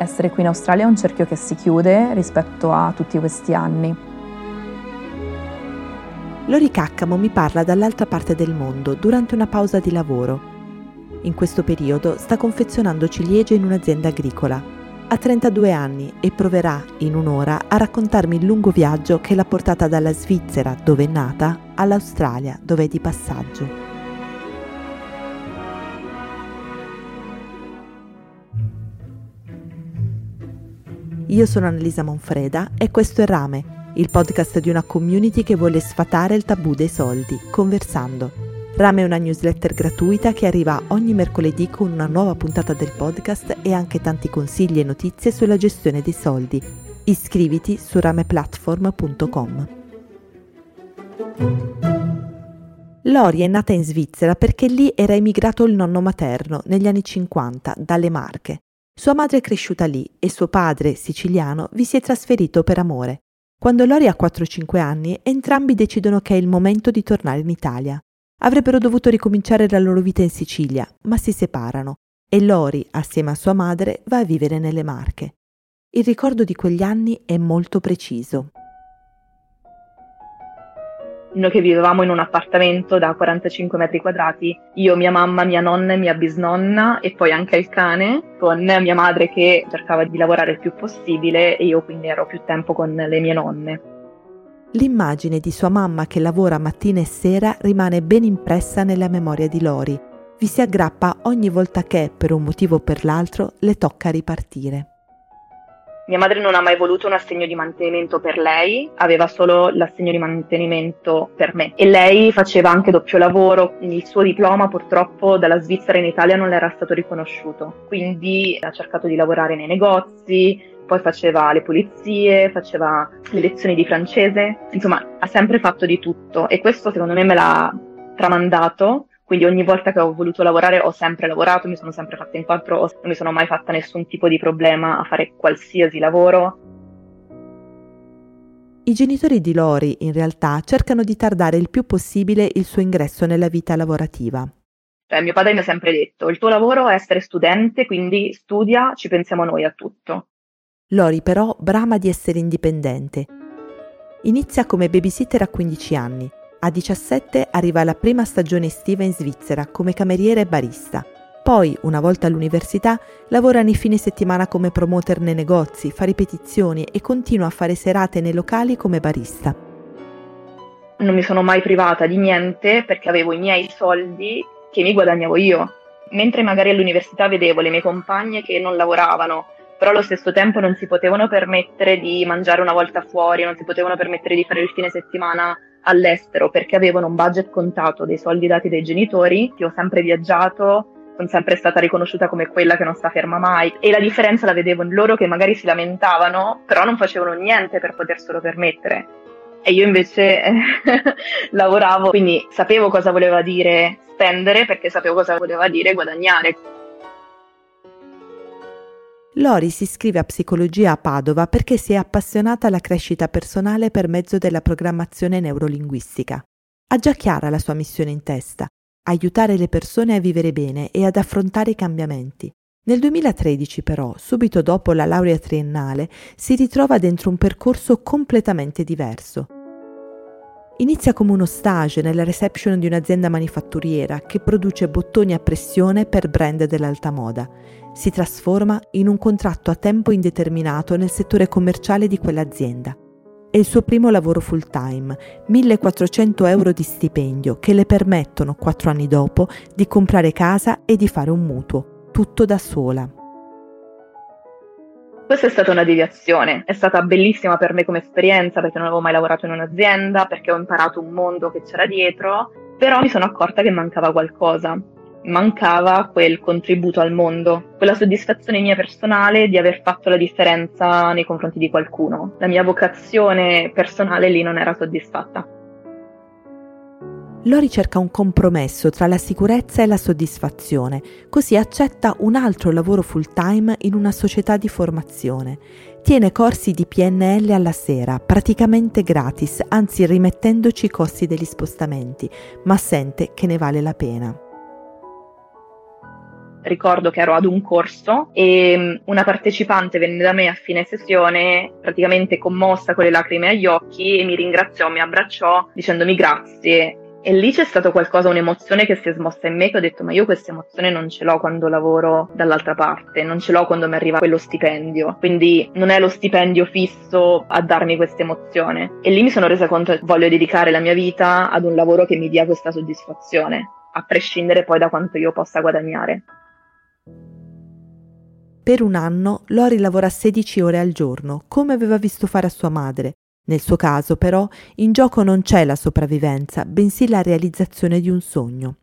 essere qui in Australia è un cerchio che si chiude rispetto a tutti questi anni. Lori Caccamo mi parla dall'altra parte del mondo durante una pausa di lavoro. In questo periodo sta confezionando ciliegie in un'azienda agricola. Ha 32 anni e proverà in un'ora a raccontarmi il lungo viaggio che l'ha portata dalla Svizzera, dove è nata, all'Australia, dove è di passaggio. Io sono Annalisa Monfreda e questo è Rame, il podcast di una community che vuole sfatare il tabù dei soldi, conversando. Rame è una newsletter gratuita che arriva ogni mercoledì con una nuova puntata del podcast e anche tanti consigli e notizie sulla gestione dei soldi. Iscriviti su rameplatform.com. Lori è nata in Svizzera perché lì era emigrato il nonno materno negli anni 50 dalle Marche. Sua madre è cresciuta lì e suo padre, siciliano, vi si è trasferito per amore. Quando Lori ha 4-5 anni, entrambi decidono che è il momento di tornare in Italia. Avrebbero dovuto ricominciare la loro vita in Sicilia, ma si separano e Lori, assieme a sua madre, va a vivere nelle Marche. Il ricordo di quegli anni è molto preciso. Noi che vivevamo in un appartamento da 45 metri quadrati, io, mia mamma, mia nonna e mia bisnonna e poi anche il cane, con mia madre che cercava di lavorare il più possibile e io quindi ero più tempo con le mie nonne. L'immagine di sua mamma che lavora mattina e sera rimane ben impressa nella memoria di Lori. Vi si aggrappa ogni volta che, per un motivo o per l'altro, le tocca ripartire. Mia madre non ha mai voluto un assegno di mantenimento per lei, aveva solo l'assegno di mantenimento per me. E lei faceva anche doppio lavoro, il suo diploma purtroppo dalla Svizzera in Italia non le era stato riconosciuto, quindi ha cercato di lavorare nei negozi, poi faceva le pulizie, faceva le lezioni di francese, insomma ha sempre fatto di tutto e questo secondo me me l'ha tramandato quindi ogni volta che ho voluto lavorare ho sempre lavorato, mi sono sempre fatta in quattro, non mi sono mai fatta nessun tipo di problema a fare qualsiasi lavoro. I genitori di Lori, in realtà, cercano di tardare il più possibile il suo ingresso nella vita lavorativa. Cioè, mio padre mi ha sempre detto, il tuo lavoro è essere studente, quindi studia, ci pensiamo noi a tutto. Lori però brama di essere indipendente. Inizia come babysitter a 15 anni a 17 arriva la prima stagione estiva in Svizzera come cameriere e barista. Poi, una volta all'università, lavora nei fine settimana come promoter nei negozi, fa ripetizioni e continua a fare serate nei locali come barista. Non mi sono mai privata di niente perché avevo i miei soldi che mi guadagnavo io. Mentre magari all'università vedevo le mie compagne che non lavoravano, però allo stesso tempo non si potevano permettere di mangiare una volta fuori, non si potevano permettere di fare il fine settimana all'estero perché avevano un budget contato dei soldi dati dai genitori, che ho sempre viaggiato, sono sempre stata riconosciuta come quella che non sta ferma mai e la differenza la vedevo in loro che magari si lamentavano, però non facevano niente per poterselo permettere. E io invece lavoravo, quindi sapevo cosa voleva dire spendere perché sapevo cosa voleva dire guadagnare. Lori si iscrive a psicologia a Padova perché si è appassionata alla crescita personale per mezzo della programmazione neurolinguistica. Ha già chiara la sua missione in testa, aiutare le persone a vivere bene e ad affrontare i cambiamenti. Nel 2013 però, subito dopo la laurea triennale, si ritrova dentro un percorso completamente diverso. Inizia come uno stage nella reception di un'azienda manifatturiera che produce bottoni a pressione per brand dell'alta moda si trasforma in un contratto a tempo indeterminato nel settore commerciale di quell'azienda. È il suo primo lavoro full time, 1400 euro di stipendio che le permettono, quattro anni dopo, di comprare casa e di fare un mutuo, tutto da sola. Questa è stata una deviazione, è stata bellissima per me come esperienza perché non avevo mai lavorato in un'azienda, perché ho imparato un mondo che c'era dietro, però mi sono accorta che mancava qualcosa mancava quel contributo al mondo, quella soddisfazione mia personale di aver fatto la differenza nei confronti di qualcuno. La mia vocazione personale lì non era soddisfatta. Lori cerca un compromesso tra la sicurezza e la soddisfazione, così accetta un altro lavoro full time in una società di formazione. Tiene corsi di PNL alla sera, praticamente gratis, anzi rimettendoci i costi degli spostamenti, ma sente che ne vale la pena. Ricordo che ero ad un corso e mm, una partecipante venne da me a fine sessione praticamente commossa con le lacrime agli occhi e mi ringraziò, mi abbracciò dicendomi grazie e lì c'è stato qualcosa, un'emozione che si è smossa in me che ho detto ma io questa emozione non ce l'ho quando lavoro dall'altra parte, non ce l'ho quando mi arriva quello stipendio, quindi non è lo stipendio fisso a darmi questa emozione. E lì mi sono resa conto che voglio dedicare la mia vita ad un lavoro che mi dia questa soddisfazione, a prescindere poi da quanto io possa guadagnare. Per un anno Lori lavora 16 ore al giorno, come aveva visto fare a sua madre, nel suo caso, però, in gioco non c'è la sopravvivenza, bensì la realizzazione di un sogno.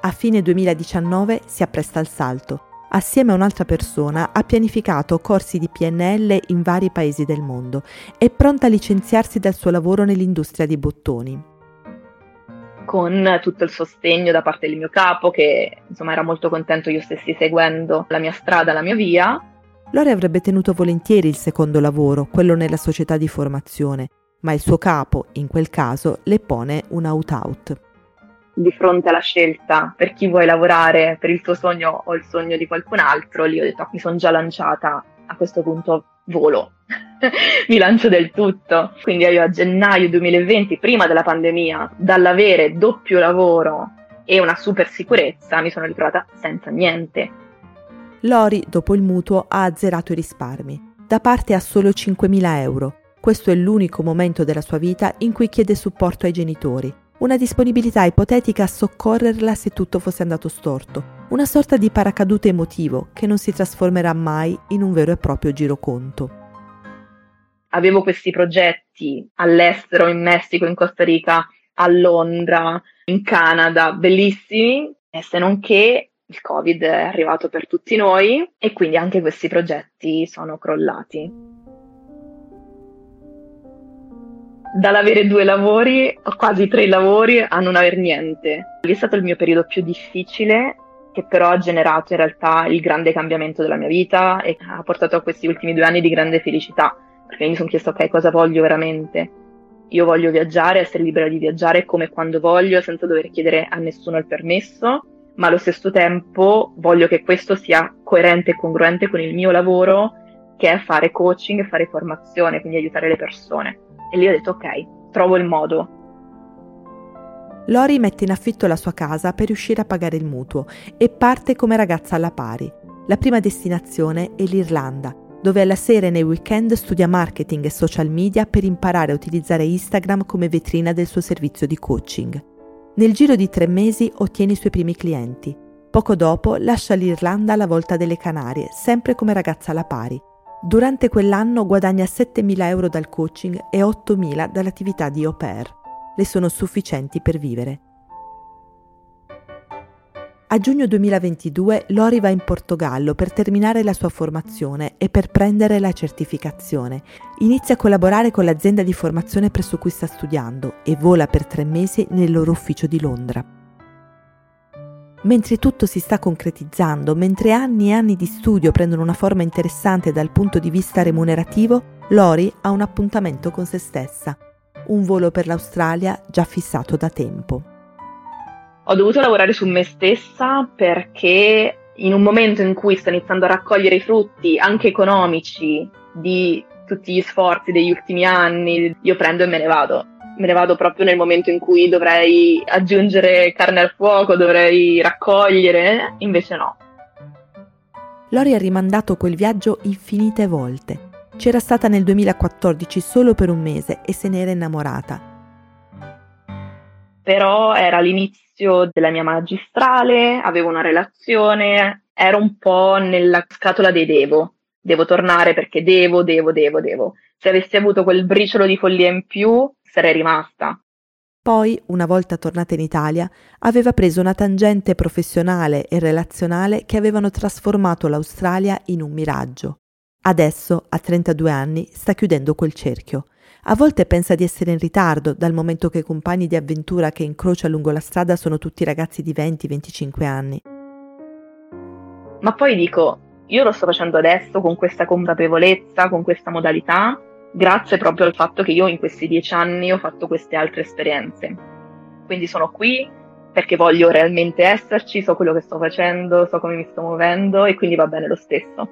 A fine 2019 si appresta al salto. Assieme a un'altra persona ha pianificato corsi di PNL in vari paesi del mondo. È pronta a licenziarsi dal suo lavoro nell'industria dei bottoni con tutto il sostegno da parte del mio capo che insomma era molto contento io stessi seguendo la mia strada, la mia via Lore avrebbe tenuto volentieri il secondo lavoro, quello nella società di formazione, ma il suo capo, in quel caso, le pone un out-out. Di fronte alla scelta per chi vuoi lavorare, per il tuo sogno o il sogno di qualcun altro, lì ho detto mi sono già lanciata, a questo punto volo, mi lancio del tutto. Quindi io a gennaio 2020, prima della pandemia, dall'avere doppio lavoro e una super sicurezza, mi sono ritrovata senza niente Lori, dopo il mutuo, ha azzerato i risparmi. Da parte ha solo 5.000 euro. Questo è l'unico momento della sua vita in cui chiede supporto ai genitori. Una disponibilità ipotetica a soccorrerla se tutto fosse andato storto. Una sorta di paracadute emotivo che non si trasformerà mai in un vero e proprio giroconto. Avevo questi progetti all'estero, in Messico, in Costa Rica, a Londra, in Canada, bellissimi, e se non che il Covid è arrivato per tutti noi e quindi anche questi progetti sono crollati. Dall'avere due lavori o quasi tre lavori a non aver niente. È stato il mio periodo più difficile che però ha generato in realtà il grande cambiamento della mia vita e ha portato a questi ultimi due anni di grande felicità, perché mi sono chiesto ok cosa voglio veramente. Io voglio viaggiare, essere libera di viaggiare come quando voglio, senza dover chiedere a nessuno il permesso ma allo stesso tempo voglio che questo sia coerente e congruente con il mio lavoro, che è fare coaching e fare formazione, quindi aiutare le persone. E lì ho detto ok, trovo il modo. Lori mette in affitto la sua casa per riuscire a pagare il mutuo e parte come ragazza alla pari. La prima destinazione è l'Irlanda, dove alla sera e nei weekend studia marketing e social media per imparare a utilizzare Instagram come vetrina del suo servizio di coaching. Nel giro di tre mesi ottiene i suoi primi clienti. Poco dopo lascia l'Irlanda alla volta delle Canarie, sempre come ragazza alla pari. Durante quell'anno guadagna 7.000 euro dal coaching e 8.000 dall'attività di au pair. Le sono sufficienti per vivere. A giugno 2022 Lori va in Portogallo per terminare la sua formazione e per prendere la certificazione. Inizia a collaborare con l'azienda di formazione presso cui sta studiando e vola per tre mesi nel loro ufficio di Londra. Mentre tutto si sta concretizzando, mentre anni e anni di studio prendono una forma interessante dal punto di vista remunerativo, Lori ha un appuntamento con se stessa, un volo per l'Australia già fissato da tempo ho dovuto lavorare su me stessa perché in un momento in cui sto iniziando a raccogliere i frutti anche economici di tutti gli sforzi degli ultimi anni, io prendo e me ne vado. Me ne vado proprio nel momento in cui dovrei aggiungere carne al fuoco, dovrei raccogliere, invece no. Lori ha rimandato quel viaggio infinite volte. C'era stata nel 2014 solo per un mese e se n'era innamorata. Però era l'inizio della mia magistrale, avevo una relazione, ero un po' nella scatola dei devo. Devo tornare perché devo, devo, devo, devo. Se avessi avuto quel briciolo di follia in più, sarei rimasta. Poi, una volta tornata in Italia, aveva preso una tangente professionale e relazionale che avevano trasformato l'Australia in un miraggio. Adesso, a 32 anni, sta chiudendo quel cerchio. A volte pensa di essere in ritardo, dal momento che i compagni di avventura che incrocia lungo la strada sono tutti ragazzi di 20-25 anni. Ma poi dico, io lo sto facendo adesso con questa consapevolezza, con questa modalità, grazie proprio al fatto che io in questi dieci anni ho fatto queste altre esperienze. Quindi sono qui perché voglio realmente esserci, so quello che sto facendo, so come mi sto muovendo e quindi va bene lo stesso.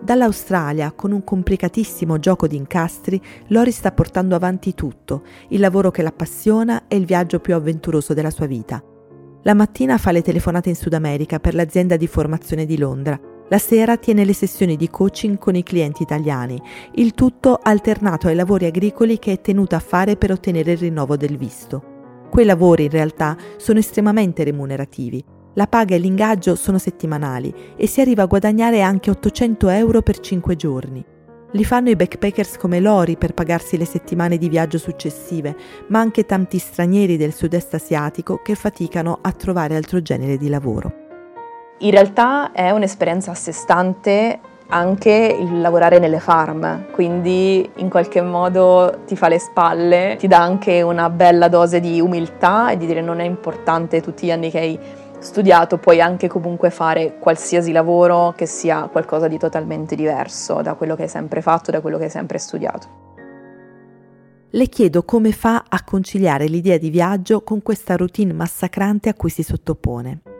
Dall'Australia, con un complicatissimo gioco di incastri, Lori sta portando avanti tutto, il lavoro che l'appassiona e il viaggio più avventuroso della sua vita. La mattina fa le telefonate in Sud America per l'azienda di formazione di Londra. La sera tiene le sessioni di coaching con i clienti italiani, il tutto alternato ai lavori agricoli che è tenuta a fare per ottenere il rinnovo del visto. Quei lavori in realtà sono estremamente remunerativi. La paga e l'ingaggio sono settimanali e si arriva a guadagnare anche 800 euro per 5 giorni. Li fanno i backpackers come Lori per pagarsi le settimane di viaggio successive, ma anche tanti stranieri del sud-est asiatico che faticano a trovare altro genere di lavoro. In realtà è un'esperienza a sé stante anche il lavorare nelle farm, quindi in qualche modo ti fa le spalle, ti dà anche una bella dose di umiltà e di dire non è importante tutti gli anni che hai studiato, puoi anche comunque fare qualsiasi lavoro che sia qualcosa di totalmente diverso da quello che hai sempre fatto, da quello che hai sempre studiato. Le chiedo come fa a conciliare l'idea di viaggio con questa routine massacrante a cui si sottopone.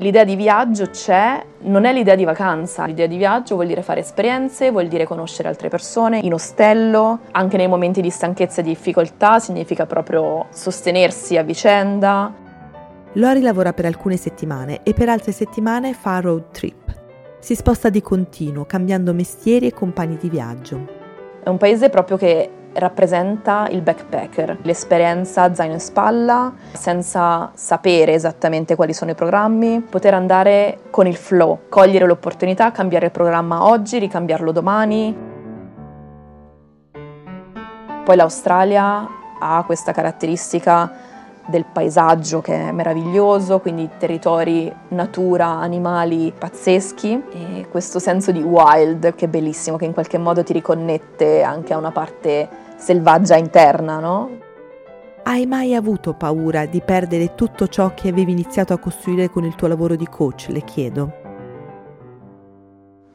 L'idea di viaggio c'è, non è l'idea di vacanza. L'idea di viaggio vuol dire fare esperienze, vuol dire conoscere altre persone in ostello, anche nei momenti di stanchezza e di difficoltà significa proprio sostenersi a vicenda. Lori lavora per alcune settimane e per altre settimane fa road trip. Si sposta di continuo, cambiando mestieri e compagni di viaggio. È un paese proprio che rappresenta il backpacker, l'esperienza zaino in spalla, senza sapere esattamente quali sono i programmi, poter andare con il flow, cogliere l'opportunità, cambiare il programma oggi, ricambiarlo domani. Poi l'Australia ha questa caratteristica del paesaggio che è meraviglioso, quindi territori, natura, animali pazzeschi e questo senso di wild che è bellissimo, che in qualche modo ti riconnette anche a una parte selvaggia interna, no? Hai mai avuto paura di perdere tutto ciò che avevi iniziato a costruire con il tuo lavoro di coach, le chiedo?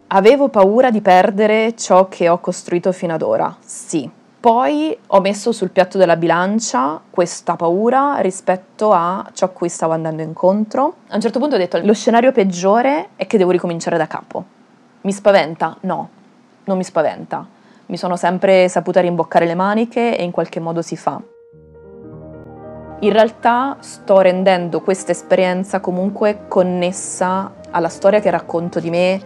Avevo paura di perdere ciò che ho costruito fino ad ora, sì poi ho messo sul piatto della bilancia questa paura rispetto a ciò a cui stavo andando incontro. A un certo punto ho detto lo scenario peggiore è che devo ricominciare da capo. Mi spaventa? No, non mi spaventa. Mi sono sempre saputa rimboccare le maniche e in qualche modo si fa. In realtà sto rendendo questa esperienza comunque connessa alla storia che racconto di me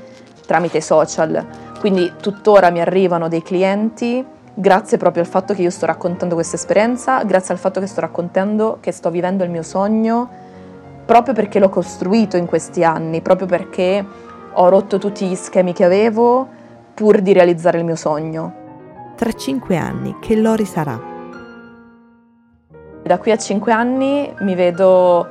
tramite social. Quindi tuttora mi arrivano dei clienti grazie proprio al fatto che io sto raccontando questa esperienza, grazie al fatto che sto raccontando che sto vivendo il mio sogno, proprio perché l'ho costruito in questi anni, proprio perché ho rotto tutti gli schemi che avevo pur di realizzare il mio sogno. Tra cinque anni, che Lori sarà? Da qui a cinque anni mi vedo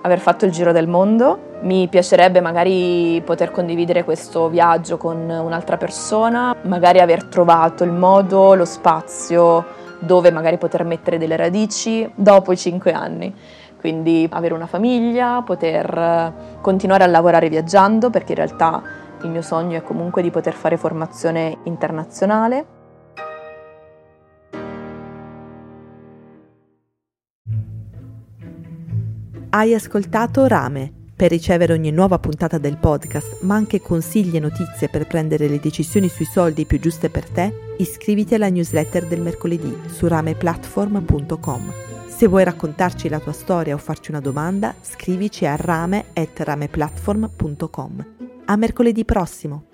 aver fatto il giro del mondo, mi piacerebbe magari poter condividere questo viaggio con un'altra persona, magari aver trovato il modo, lo spazio dove magari poter mettere delle radici dopo i cinque anni. Quindi avere una famiglia, poter continuare a lavorare viaggiando, perché in realtà il mio sogno è comunque di poter fare formazione internazionale. Hai ascoltato Rame per ricevere ogni nuova puntata del podcast, ma anche consigli e notizie per prendere le decisioni sui soldi più giuste per te, iscriviti alla newsletter del mercoledì su rameplatform.com. Se vuoi raccontarci la tua storia o farci una domanda, scrivici a rame.rameplatform.com. A mercoledì prossimo!